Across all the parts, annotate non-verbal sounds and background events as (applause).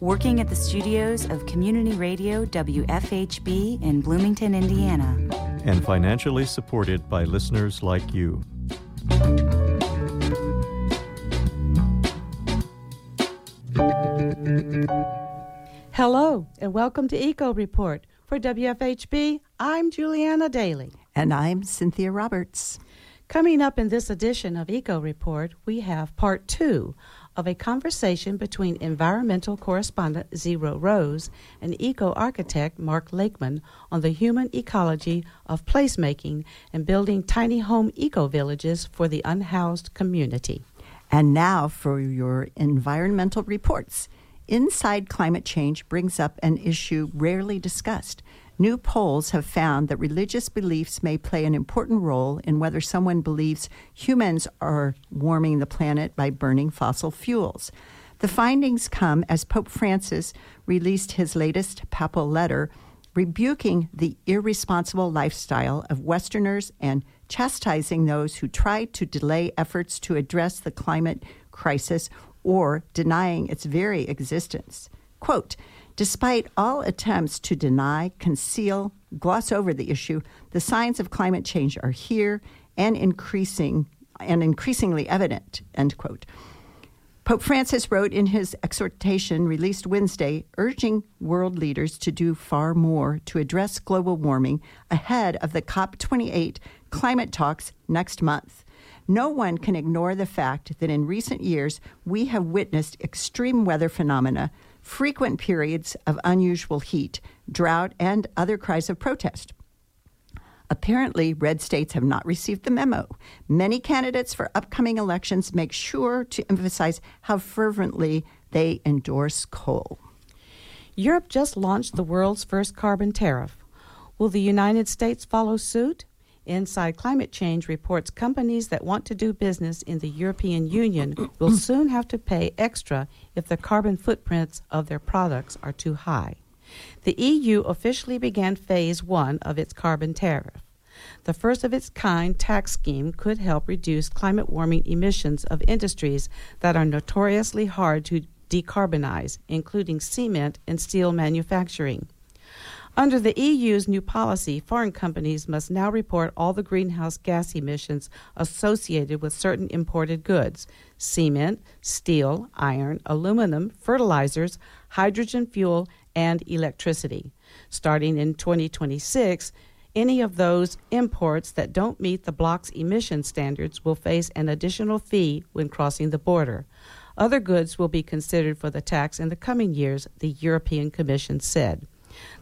working at the studios of Community Radio WFHB in Bloomington, Indiana. And financially supported by listeners like you. Hello, and welcome to Eco Report. For WFHB, I'm Julianna Dailey. And I'm Cynthia Roberts. Coming up in this edition of Eco Report, we have part two of a conversation between environmental correspondent Zyro Roze and eco architect Mark Lakeman on the human ecology of placemaking and building tiny home eco villages for the unhoused community. And now for your environmental reports. Inside Climate Change brings up an issue rarely discussed New polls have found that religious beliefs may play an important role in whether someone believes humans are warming the planet by burning fossil fuels. The findings come as Pope Francis released his latest papal letter rebuking the irresponsible lifestyle of Westerners and chastising those who try to delay efforts to address the climate crisis or denying its very existence. Quote, Despite all attempts to deny, conceal, gloss over the issue, the signs of climate change are here and increasing and increasingly evident. End quote. Pope Francis wrote in his exhortation released Wednesday, urging world leaders to do far more to address global warming ahead of the COP28 climate talks next month. No one can ignore the fact that in recent years we have witnessed extreme weather phenomena frequent periods of unusual heat, drought, and other cries of protest. Apparently, red states have not received the memo. Many candidates for upcoming elections make sure to emphasize how fervently they endorse coal. Europe just launched the world's first carbon tariff. Will the United States follow suit? Inside Climate Change reports companies that want to do business in the European Union (clears throat) will soon have to pay extra if the carbon footprints of their products are too high. The EU officially began phase one of its carbon tariff. The first of its kind tax scheme could help reduce climate warming emissions of industries that are notoriously hard to decarbonize, including cement and steel manufacturing. Under the EU's new policy, foreign companies must now report all the greenhouse gas emissions associated with certain imported goods cement, steel, iron, aluminum, fertilizers, hydrogen fuel, and electricity. Starting in 2026, any of those imports that don't meet the bloc's emission standards will face an additional fee when crossing the border. Other goods will be considered for the tax in the coming years, the European Commission said.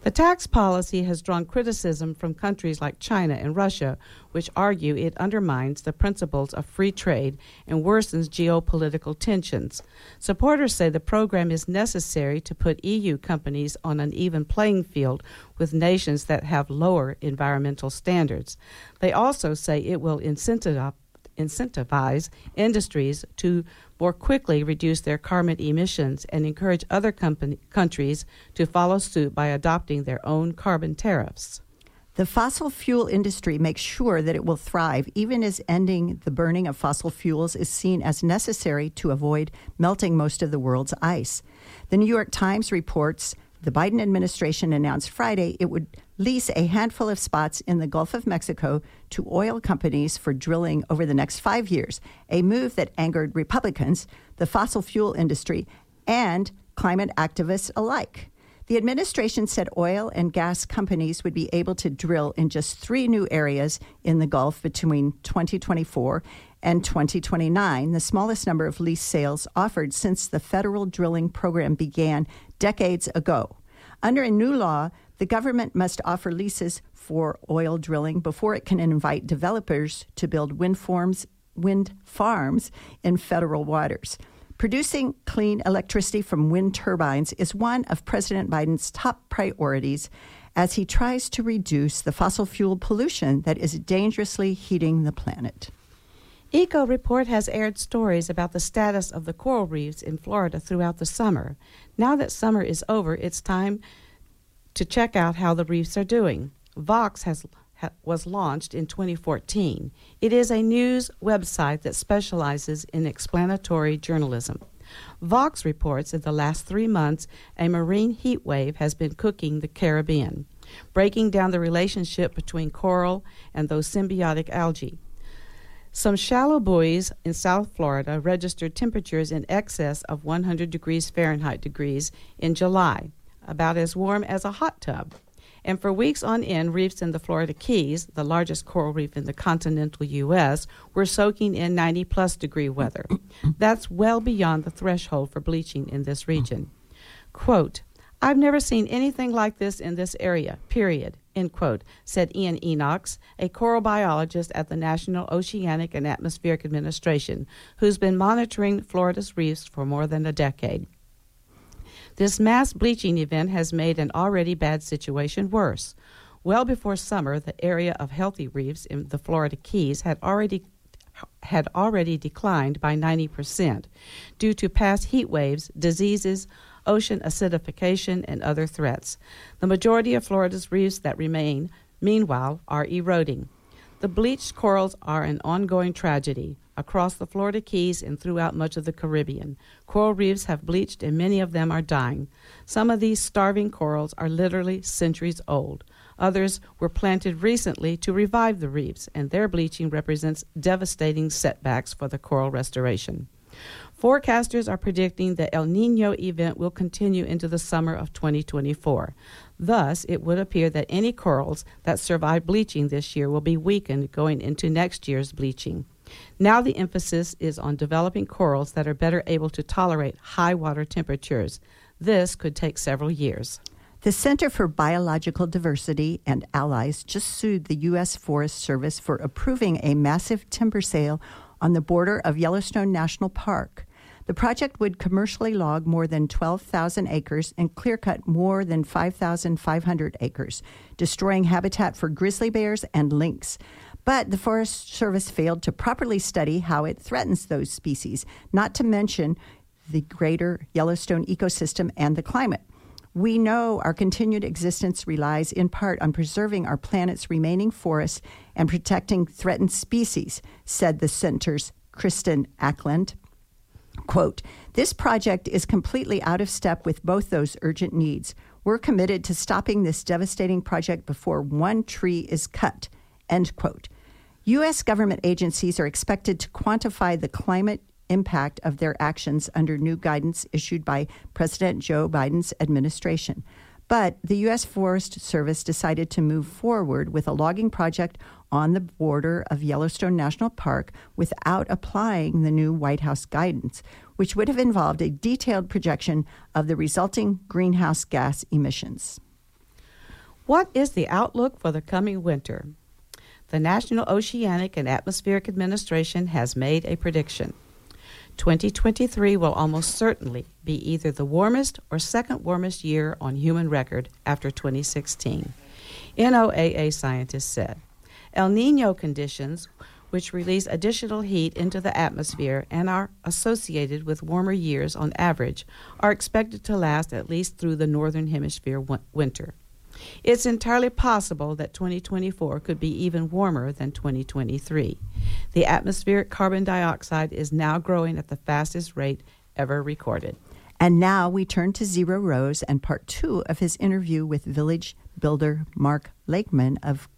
The tax policy has drawn criticism from countries like China and Russia, which argue it undermines the principles of free trade and worsens geopolitical tensions. Supporters say the program is necessary to put EU companies on an even playing field with nations that have lower environmental standards. They also say it will incentivize incentivize industries to more quickly reduce their carbon emissions and encourage other company, countries to follow suit by adopting their own carbon tariffs. The fossil fuel industry makes sure that it will thrive even as ending the burning of fossil fuels is seen as necessary to avoid melting most of the world's ice. The New York Times reports the Biden administration announced Friday it would lease a handful of spots in the Gulf of Mexico to oil companies for drilling over the next five years, a move that angered Republicans, the fossil fuel industry, and climate activists alike. The administration said oil and gas companies would be able to drill in just three new areas in the Gulf between 2024 and 2029, the smallest number of lease sales offered since the federal drilling program began decades ago. Under a new law, the government must offer leases for oil drilling before it can invite developers to build wind farms, wind farms in federal waters. Producing clean electricity from wind turbines is one of President Biden's top priorities as he tries to reduce the fossil fuel pollution that is dangerously heating the planet. Eco Report has aired stories about the status of the coral reefs in Florida throughout the summer. Now that summer is over, it's time to check out how the reefs are doing. Vox has was launched in 2014. It is a news website that specializes in explanatory journalism. Vox reports in the last three months a marine heat wave has been cooking the Caribbean, breaking down the relationship between coral and those symbiotic algae. Some shallow buoys in South Florida registered temperatures in excess of 100 degrees Fahrenheit degrees in July, about as warm as a hot tub. And for weeks on end, reefs in the Florida Keys, the largest coral reef in the continental U.S., were soaking in 90 plus degree weather. That's well beyond the threshold for bleaching in this region. Quote, I've never seen anything like this in this area, period, end quote, said Ian Enochs, a coral biologist at the National Oceanic and Atmospheric Administration, who's been monitoring Florida's reefs for more than a decade. This mass bleaching event has made an already bad situation worse. Well before summer, the area of healthy reefs in the Florida Keys had already had already declined by 90% due to past heat waves, diseases, ocean acidification, and other threats. The majority of Florida's reefs that remain, meanwhile, are eroding. The bleached corals are an ongoing tragedy across the Florida Keys and throughout much of the Caribbean. Coral reefs have bleached and many of them are dying. Some of these starving corals are literally centuries old. Others were planted recently to revive the reefs, and their bleaching represents devastating setbacks for the coral restoration. Forecasters are predicting that El Nino event will continue into the summer of 2024. Thus, it would appear that any corals that survive bleaching this year will be weakened going into next year's bleaching. Now the emphasis is on developing corals that are better able to tolerate high water temperatures. This could take several years. The Center for Biological Diversity and allies just sued the U.S. Forest Service for approving a massive timber sale on the border of Yellowstone National Park. The project would commercially log more than 12,000 acres and clear cut more than 5,500 acres, destroying habitat for grizzly bears and lynx. But the Forest Service failed to properly study how it threatens those species, not to mention the greater Yellowstone ecosystem and the climate. We know our continued existence relies in part on preserving our planet's remaining forests and protecting threatened species, said the center's Kristen Akland. Quote, this project is completely out of step with both those urgent needs. We're committed to stopping this devastating project before one tree is cut. End quote. U.S. government agencies are expected to quantify the climate impact of their actions under new guidance issued by President Joe Biden's administration. But the U.S. Forest Service decided to move forward with a logging project on the border of Yellowstone National Park without applying the new White House guidance, which would have involved a detailed projection of the resulting greenhouse gas emissions. What is the outlook for the coming winter? the National Oceanic and Atmospheric Administration has made a prediction. 2023 will almost certainly be either the warmest or second warmest year on human record after 2016. NOAA scientists said. El Nino conditions, which release additional heat into the atmosphere and are associated with warmer years on average, are expected to last at least through the northern hemisphere winter. It's entirely possible that 2024 could be even warmer than 2023. The atmospheric carbon dioxide is now growing at the fastest rate ever recorded. And now we turn to Zyro Roze and part two of his interview with village builder Mark Lakeman of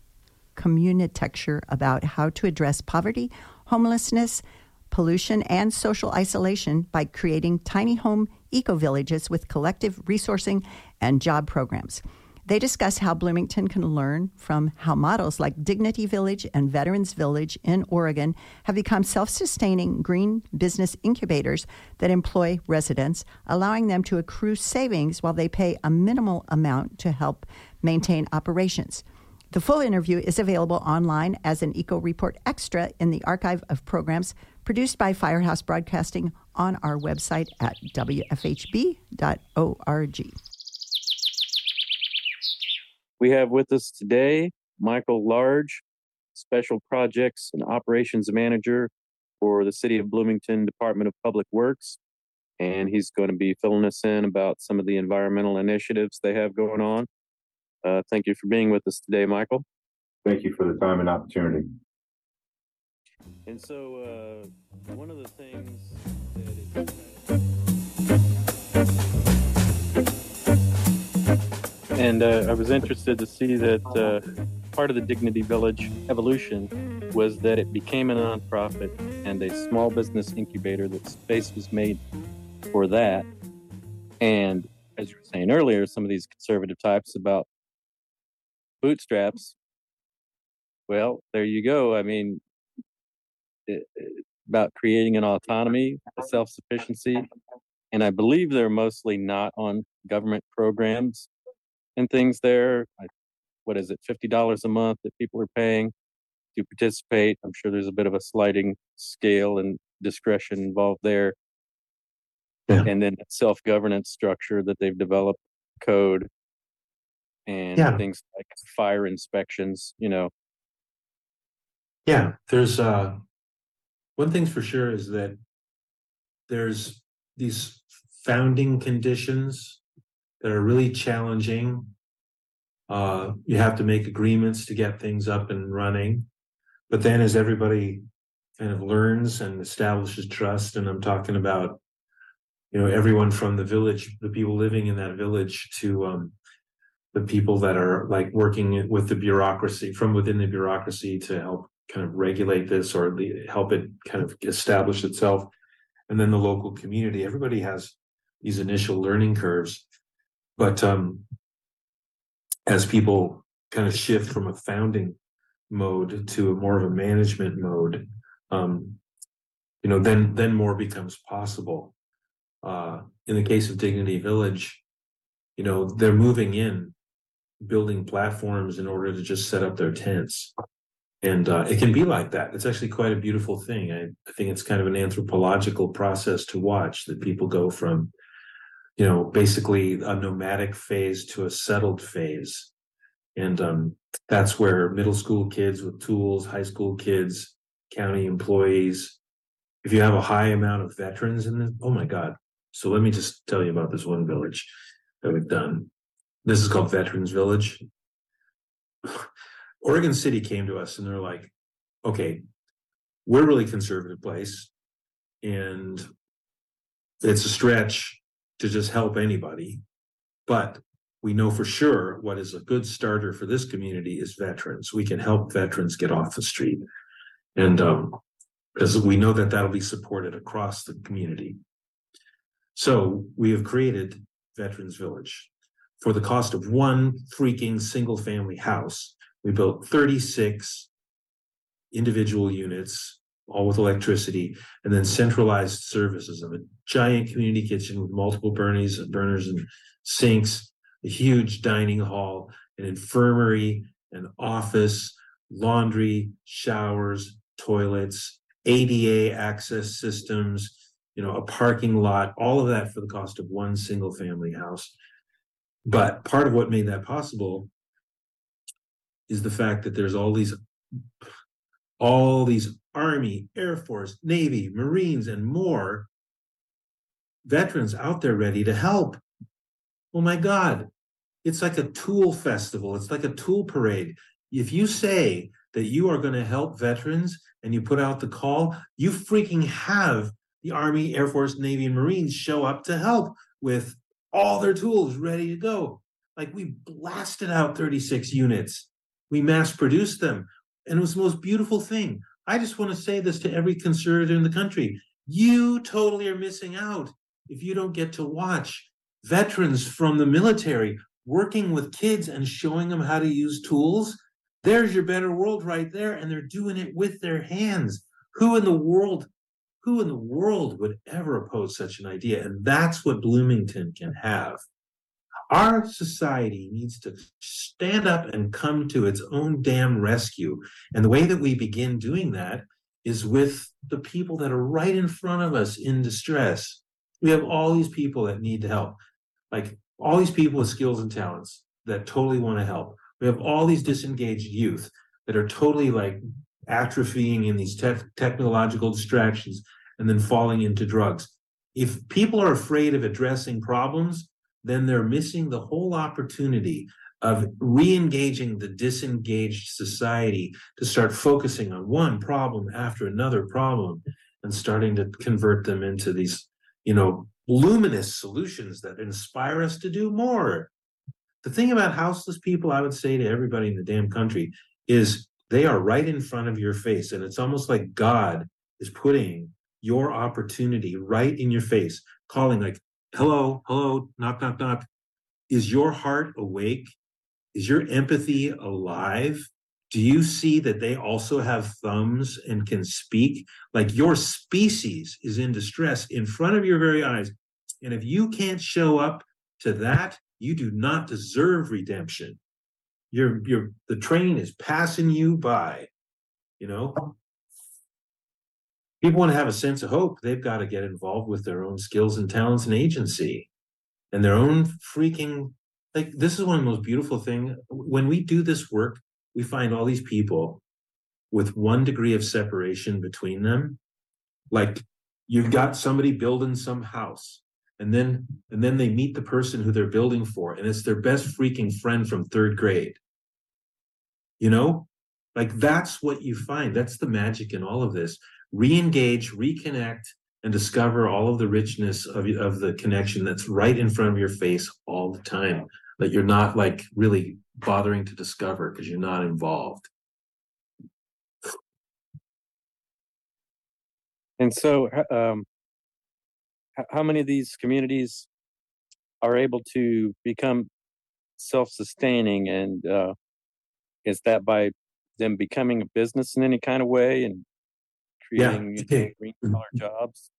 Communitecture about how to address poverty, homelessness, pollution, and social isolation by creating tiny home eco villages with collective resourcing and job programs. They discuss how Bloomington can learn from how models like Dignity Village and Veterans Village in Oregon have become self sustaining green business incubators that employ residents, allowing them to accrue savings while they pay a minimal amount to help maintain operations. The full interview is available online as an Eco Report Extra in the archive of programs produced by Firehouse Broadcasting on our website at wfhb.org. We have with us today Michael Large, Special Projects and Operations Manager for the City of Bloomington Department of Public Works. And he's going to be filling us in about some of the environmental initiatives they have going on. Uh, thank you for being with us today, Michael. Thank you for the time and opportunity. And so, uh, one of the things that is. And uh, I was interested to see that uh, part of the Dignity Village evolution was that it became a nonprofit and a small business incubator, that space was made for that. And as you were saying earlier, some of these conservative types about bootstraps. Well, there you go. I mean, it, it, about creating an autonomy, a self sufficiency. And I believe they're mostly not on government programs and things there. I, what is it, $50 a month that people are paying to participate? I'm sure there's a bit of a sliding scale and discretion involved there. Yeah. And then self governance structure that they've developed, code, and yeah. things like fire inspections, you know. Yeah, there's uh one thing's for sure is that there's these founding conditions that are really challenging. Uh, you have to make agreements to get things up and running. But then as everybody kind of learns and establishes trust, and I'm talking about, you know, everyone from the village, the people living in that village to um, the people that are like working with the bureaucracy from within the bureaucracy to help kind of regulate this or help it kind of establish itself and then the local community everybody has these initial learning curves but um, as people kind of shift from a founding mode to a more of a management mode um, you know then then more becomes possible uh, in the case of dignity village you know they're moving in building platforms in order to just set up their tents. And uh, it can be like that. It's actually quite a beautiful thing. I, I think it's kind of an anthropological process to watch that people go from, you know, basically a nomadic phase to a settled phase. And um, that's where middle school kids with tools, high school kids, county employees, if you have a high amount of veterans in this, oh my God. So let me just tell you about this one village that we've done. This is called Veterans Village. (sighs) Oregon City came to us and they're like, okay, we're really conservative place and it's a stretch to just help anybody. But we know for sure what is a good starter for this community is veterans. We can help veterans get off the street. And um, we know that that'll be supported across the community. So we have created Veterans Village for the cost of one freaking single family house. We built 36 individual units, all with electricity, and then centralized services of a giant community kitchen with multiple burners and burners and sinks, a huge dining hall, an infirmary, an office, laundry, showers, toilets, ADA access systems, you know, a parking lot, all of that for the cost of one single family house. But part of what made that possible is the fact that there's all these all these army, air force, navy, marines and more veterans out there ready to help. Oh my god. It's like a tool festival. It's like a tool parade. If you say that you are going to help veterans and you put out the call, you freaking have the Army, Air Force, Navy, and Marines show up to help with all their tools ready to go. Like we blasted out 36 units. We mass produced them. And it was the most beautiful thing. I just want to say this to every conservative in the country. You totally are missing out if you don't get to watch veterans from the military working with kids and showing them how to use tools. There's your better world right there. And they're doing it with their hands. Who in the world who in the world would ever oppose such an idea? And that's what Bloomington can have. Our society needs to stand up and come to its own damn rescue. And the way that we begin doing that is with the people that are right in front of us in distress. We have all these people that need to help, like all these people with skills and talents that totally want to help. We have all these disengaged youth that are totally like atrophying in these te- technological distractions and then falling into drugs. If people are afraid of addressing problems, then they're missing the whole opportunity of re-engaging the disengaged society to start focusing on one problem after another problem and starting to convert them into these you know luminous solutions that inspire us to do more. The thing about houseless people i would say to everybody in the damn country is they are right in front of your face and it's almost like god is putting your opportunity right in your face calling like hello hello knock knock knock is your heart awake is your empathy alive? Do you see that they also have thumbs and can speak? Like your species is in distress in front of your very eyes. And if you can't show up to that, you do not deserve redemption. You're, you're, the train is passing you by, you know? People want to have a sense of hope. They've got to get involved with their own skills and talents and agency and their own freaking like this is one of the most beautiful thing. When we do this work we find all these people with one degree of separation between them. Like you've got somebody building some house and then and then they meet the person who they're building for and it's their best freaking friend from third grade. You know? Like that's what you find. That's the magic in all of this re-engage reconnect and discover all of the richness of, of the connection that's right in front of your face all the time that you're not like really bothering to discover because you're not involved. And so, um, how many of these communities are able to become self-sustaining, and uh, is that by them becoming a business in any kind of way and creating yeah. green mm-hmm. collar jobs?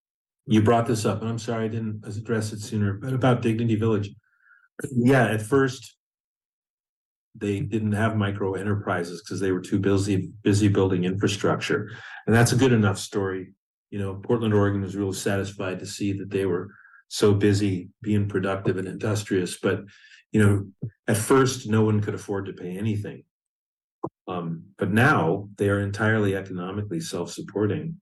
You brought this up, and I'm sorry I didn't address it sooner. But about Dignity Village, (clears throat) yeah, at first they didn't have micro enterprises because they were too busy busy building infrastructure, and that's a good enough story. You know, Portland, Oregon was really satisfied to see that they were so busy being productive and industrious. But you know, at first, no one could afford to pay anything. Um, but now they are entirely economically self-supporting.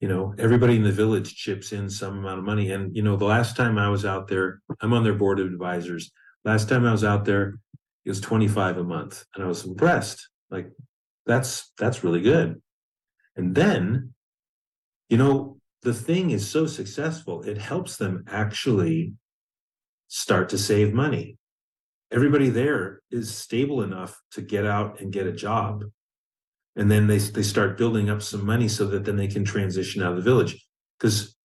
You know, everybody in the village chips in some amount of money. And you know, the last time I was out there, I'm on their board of advisors. Last time I was out there, it was 25 a month, and I was impressed. Like, that's that's really good. And then, you know, the thing is so successful, it helps them actually start to save money everybody there is stable enough to get out and get a job. And then they they start building up some money so that then they can transition out of the village. Because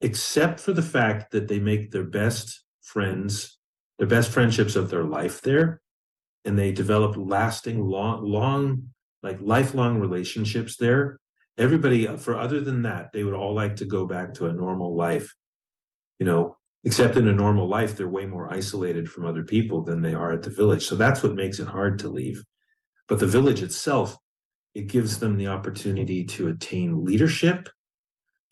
except for the fact that they make their best friends the best friendships of their life there and they develop lasting long long like lifelong relationships there everybody for other than that they would all like to go back to a normal life. You know except in a normal life they're way more isolated from other people than they are at the village. So that's what makes it hard to leave. But the village itself it gives them the opportunity to attain leadership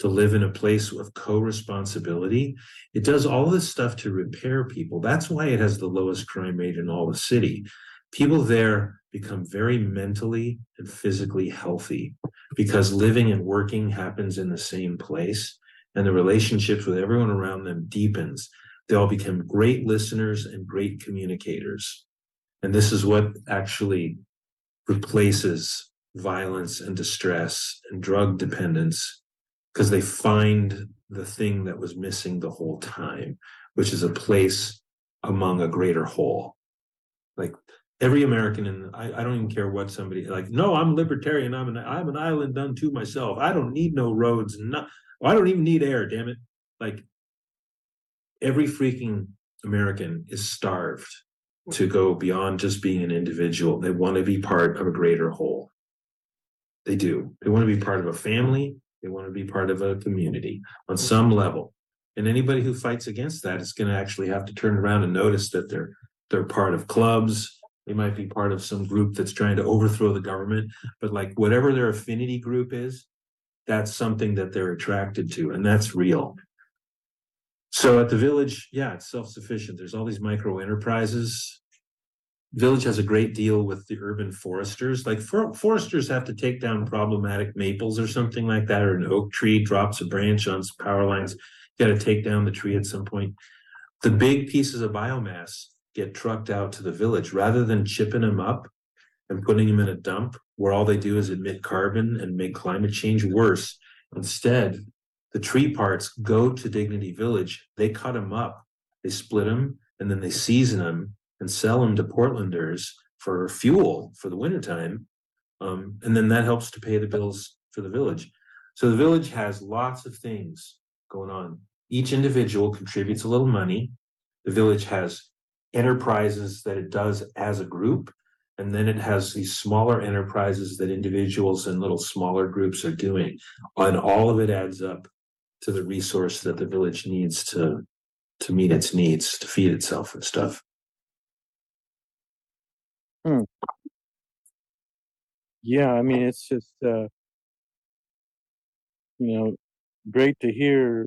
to live in a place of co-responsibility. It does all this stuff to repair people. That's why it has the lowest crime rate in all the city. People there become very mentally and physically healthy because living and working happens in the same place and the relationships with everyone around them deepens, they all become great listeners and great communicators. And this is what actually replaces violence and distress and drug dependence because they find the thing that was missing the whole time, which is a place among a greater whole. Like every American, and I, I, don't even care what somebody like. No, I'm libertarian. I'm an I'm an island unto myself. I don't need no roads. No, I don't even need air, damn it. Like every freaking American is starved hmm. to go beyond just being an individual. They want to be part of a greater whole. They do. They want to be part of a family. They want to be part of a community on hmm. some level. And anybody who fights against that is going to actually have to turn around and notice that they're they're part of clubs. They might be part of some group that's trying to overthrow the government, but like whatever their affinity group is, that's something that they're attracted to, and that's real. So at the village, yeah, it's self-sufficient. There's all these micro enterprises. Village has a great deal with the urban foresters. Like for, foresters have to take down problematic maples or something like that, or an oak tree drops a branch on some power lines. You got to take down the tree at some point. The big pieces of biomass get trucked out to the village rather than chipping them up and putting them in a dump where all they do is emit carbon and make climate change worse. Instead, the tree parts go to Dignity Village. They cut them up, they split them, and then they season them and sell them to Portlanders for fuel for the wintertime. Um, and then that helps to pay the bills for the village. So the village has lots of things going on. Each individual contributes a little money. The village has enterprises that it does as a group. And then it has these smaller enterprises that individuals and little smaller groups are doing. And all of it adds up to the resource that the village needs to to meet its needs, to feed itself and stuff. Hmm. Yeah, I mean, it's just, uh, you know, great to hear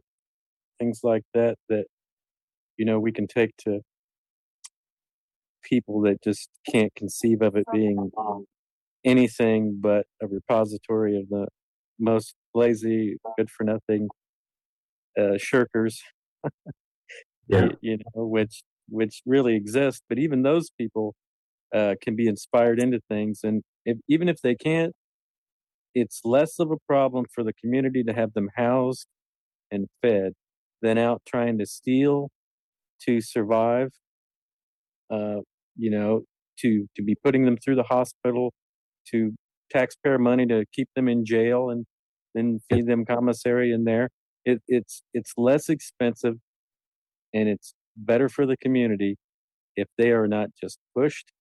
things like that, that, you know, we can take to people that just can't conceive of it being anything but a repository of the most lazy, good for nothing uh, shirkers. Yeah. you, you know, which which really exist. But even those people uh, can be inspired into things, and if, even if they can't, it's less of a problem for the community to have them housed and fed than out trying to steal to survive. Uh, you know, to to be putting them through the hospital, to taxpayer money to keep them in jail and then feed them commissary in there. It, it's it's less expensive and it's better for the community if they are not just pushed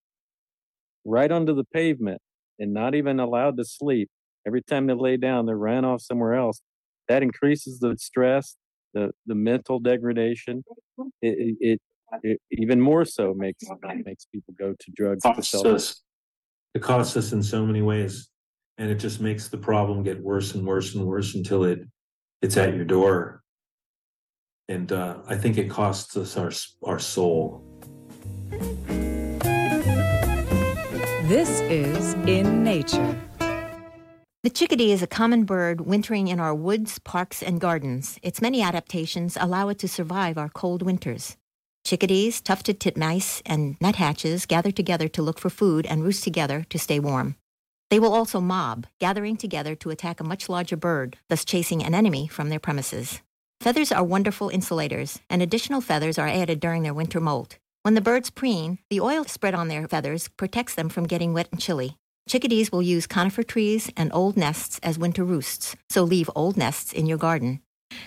right onto the pavement and not even allowed to sleep. Every time they lay down, they're ran off somewhere else. That increases the stress, the the mental degradation. It, it, it even more so makes makes people go to drugs. To costs self- us. It costs us in so many ways, and it just makes the problem get worse and worse and worse until it it's at your door. And uh, I think it costs us our our soul. This is In Nature. The chickadee is a common bird wintering in our woods, parks, and gardens. Its many adaptations allow it to survive our cold winters. Chickadees, tufted titmice, and nuthatches gather together to look for food and roost together to stay warm. They will also mob, gathering together to attack a much larger bird, thus chasing an enemy from their premises. Feathers are wonderful insulators, and additional feathers are added during their winter molt. When the birds preen, the oil spread on their feathers protects them from getting wet and chilly. Chickadees will use conifer trees and old nests as winter roosts, so leave old nests in your garden.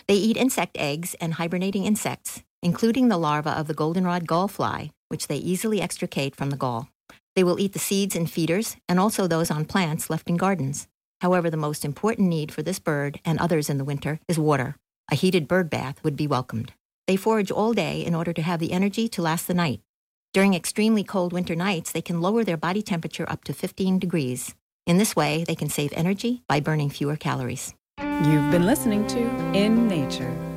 They eat insect eggs and hibernating insects, including the larva of the goldenrod gallfly, which they easily extricate from the gall. They will eat the seeds in feeders and also those on plants left in gardens. However, the most important need for this bird and others in the winter is water. A heated bird bath would be welcomed. They forage all day in order to have the energy to last the night. During extremely cold winter nights, they can lower their body temperature up to 15 degrees. In this way, they can save energy by burning fewer calories. You've been listening to In Nature.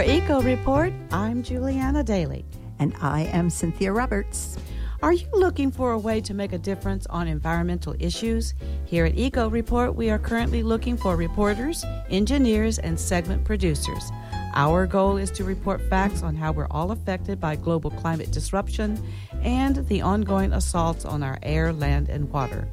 For Eco Report, I'm Julianna Dailey. And I am Cynthia Roberts. Are you looking for a way to make a difference on environmental issues? Here at Eco Report, we are currently looking for reporters, engineers, and segment producers. Our goal is to report facts on how we're all affected by global climate disruption and the ongoing assaults on our air, land, and water.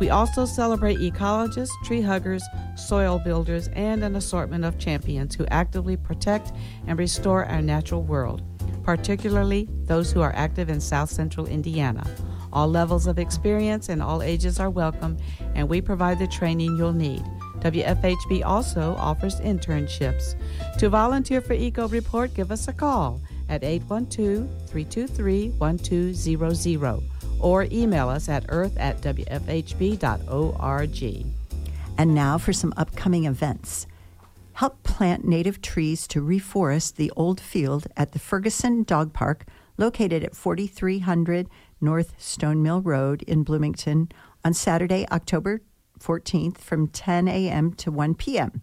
We also celebrate ecologists, tree huggers, soil builders, and an assortment of champions who actively protect and restore our natural world, particularly those who are active in south central Indiana. All levels of experience and all ages are welcome, and we provide the training you'll need. WFHB also offers internships. To volunteer for Eco Report, give us a call at 812 323 1200 or email us at earth at wfhb.org. And now for some upcoming events. Help plant native trees to reforest the old field at the Ferguson Dog Park, located at 4300 North Stone Mill Road in Bloomington, on Saturday, October 14th from 10 a.m. to 1 p.m.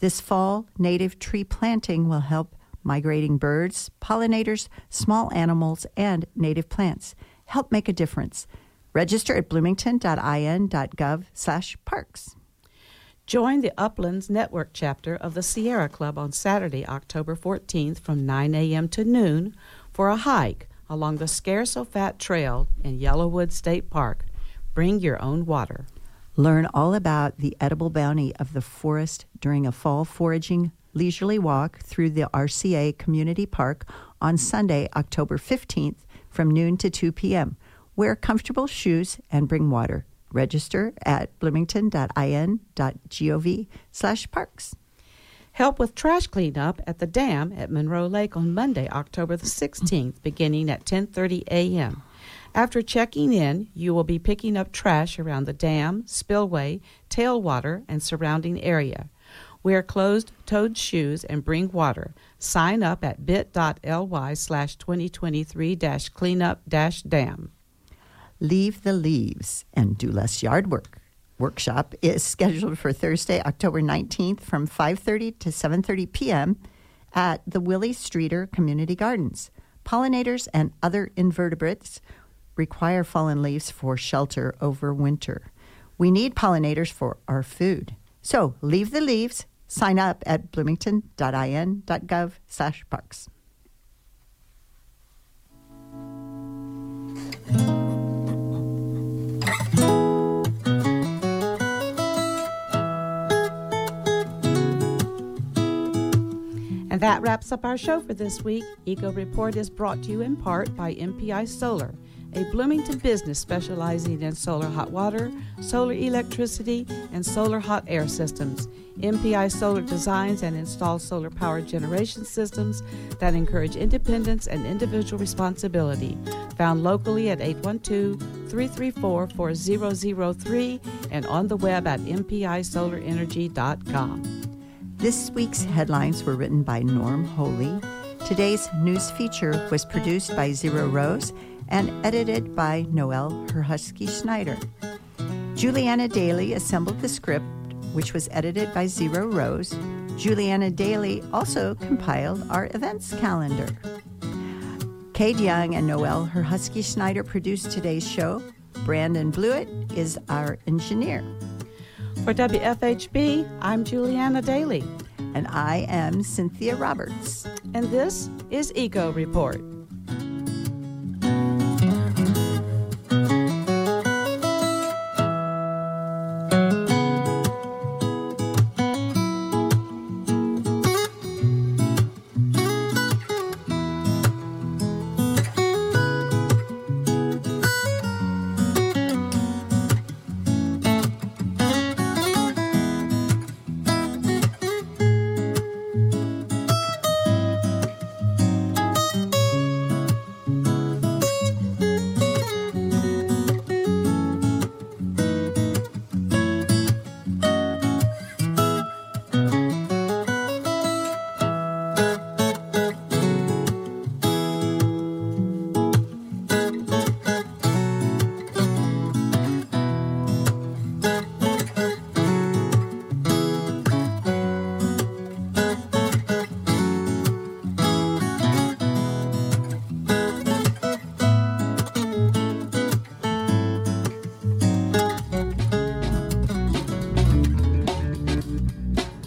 This fall, native tree planting will help migrating birds, pollinators, small animals, and native plants. Help make a difference. Register at bloomington.in.gov slash parks. Join the Uplands Network chapter of the Sierra Club on Saturday, October 14th from 9 a.m. to noon for a hike along the Scarce O' Fat Trail in Yellowwood State Park. Bring your own water. Learn all about the edible bounty of the forest during a fall foraging leisurely walk through the RCA Community Park on Sunday, October 15th from noon to 2 p.m. Wear comfortable shoes and bring water. Register at bloomington.in.gov slash parks. Help with trash cleanup at the dam at Monroe Lake on Monday, October the 16th, beginning at 10:30 a.m. After checking in, you will be picking up trash around the dam, spillway, tailwater, and surrounding area. Wear closed-toed shoes and bring water. Sign up at bit.ly slash 2023-cleanup-dam. Leave the leaves and do less yard work. Workshop is scheduled for Thursday, October 19th from 5:30 to 7:30 p.m. at the Willie Streeter Community Gardens. Pollinators and other invertebrates require fallen leaves for shelter over winter. We need pollinators for our food. So leave the leaves. Sign up at bloomington.in.gov slash parks. And that wraps up our show for this week. Eco Report is brought to you in part by MPI Solar, a Bloomington business specializing in solar hot water, solar electricity, and solar hot air systems. MPI Solar designs and installs solar power generation systems that encourage independence and individual responsibility. Found locally at 812 334 4003 and on the web at mpisolarenergy.com. This week's headlines were written by Norm Holy. Today's news feature was produced by Zyro Roze and edited by Noel Herhusky Schneider. Julianna Dailey assembled the script, which was edited by Zyro Roze. Julianna Dailey also compiled our events calendar. Cade Young and Noel Herhusky Schneider produced today's show. Brandon Blewett is our engineer. For WFHB, I'm Julianna Dailey. And I am Cynthia Roberts. And this is Eco Report.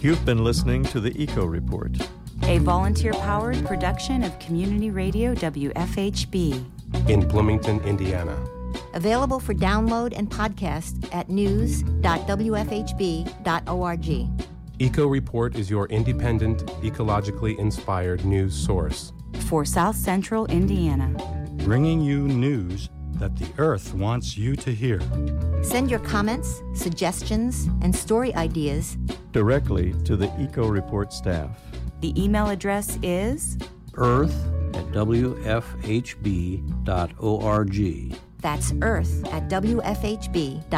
You've been listening to the Eco Report, a volunteer powered production of Community Radio WFHB in Bloomington, Indiana. Available for download and podcast at news.wfhb.org. Eco Report is your independent, ecologically inspired news source. For South Central Indiana. Bringing you news that the Earth wants you to hear. Send your comments, suggestions, and story ideas directly to the Eco Report staff. The email address is earth at wfhb.org. That's earth at wfhb.org.